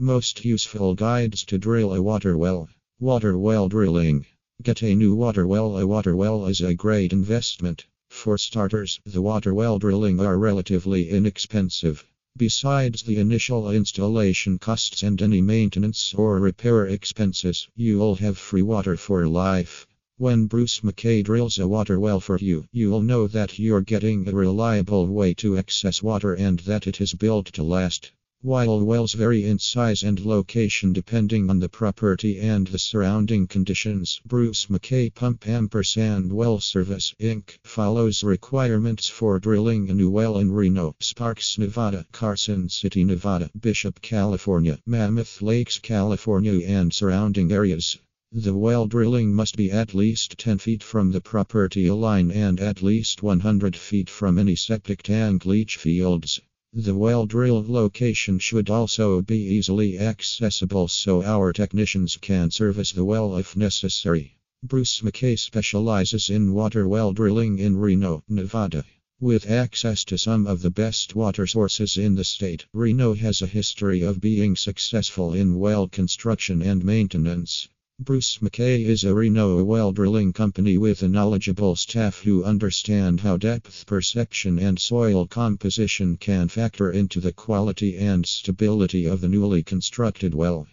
Most useful guides to drill a water well. Water well drilling. Get a new water well. A water well is a great investment. For starters, the water well drilling are relatively inexpensive. Besides the initial installation costs and any maintenance or repair expenses, you'll have free water for life. When Bruce MacKay drills a water well for you, you'll know that you're getting a reliable way to access water and that it is built to last. While wells vary in size and location depending on the property and the surrounding conditions, Bruce MacKay Pump Ampersand Well Service Inc. follows requirements for drilling a new well in Reno, Sparks, Nevada, Carson City, Nevada, Bishop, California, Mammoth Lakes, California, and surrounding areas. The well drilling must be at least 10 feet from the property line and at least 100 feet from any septic tank leach fields. The well drilled location should also be easily accessible so our technicians can service the well if necessary. Bruce MacKay specializes in water well drilling in Reno, Nevada. With access to some of the best water sources in the state, Reno has a history of being successful in well construction and maintenance. Bruce MacKay is a Reno well drilling company with a knowledgeable staff who understand how depth perception and soil composition can factor into the quality and stability of the newly constructed well.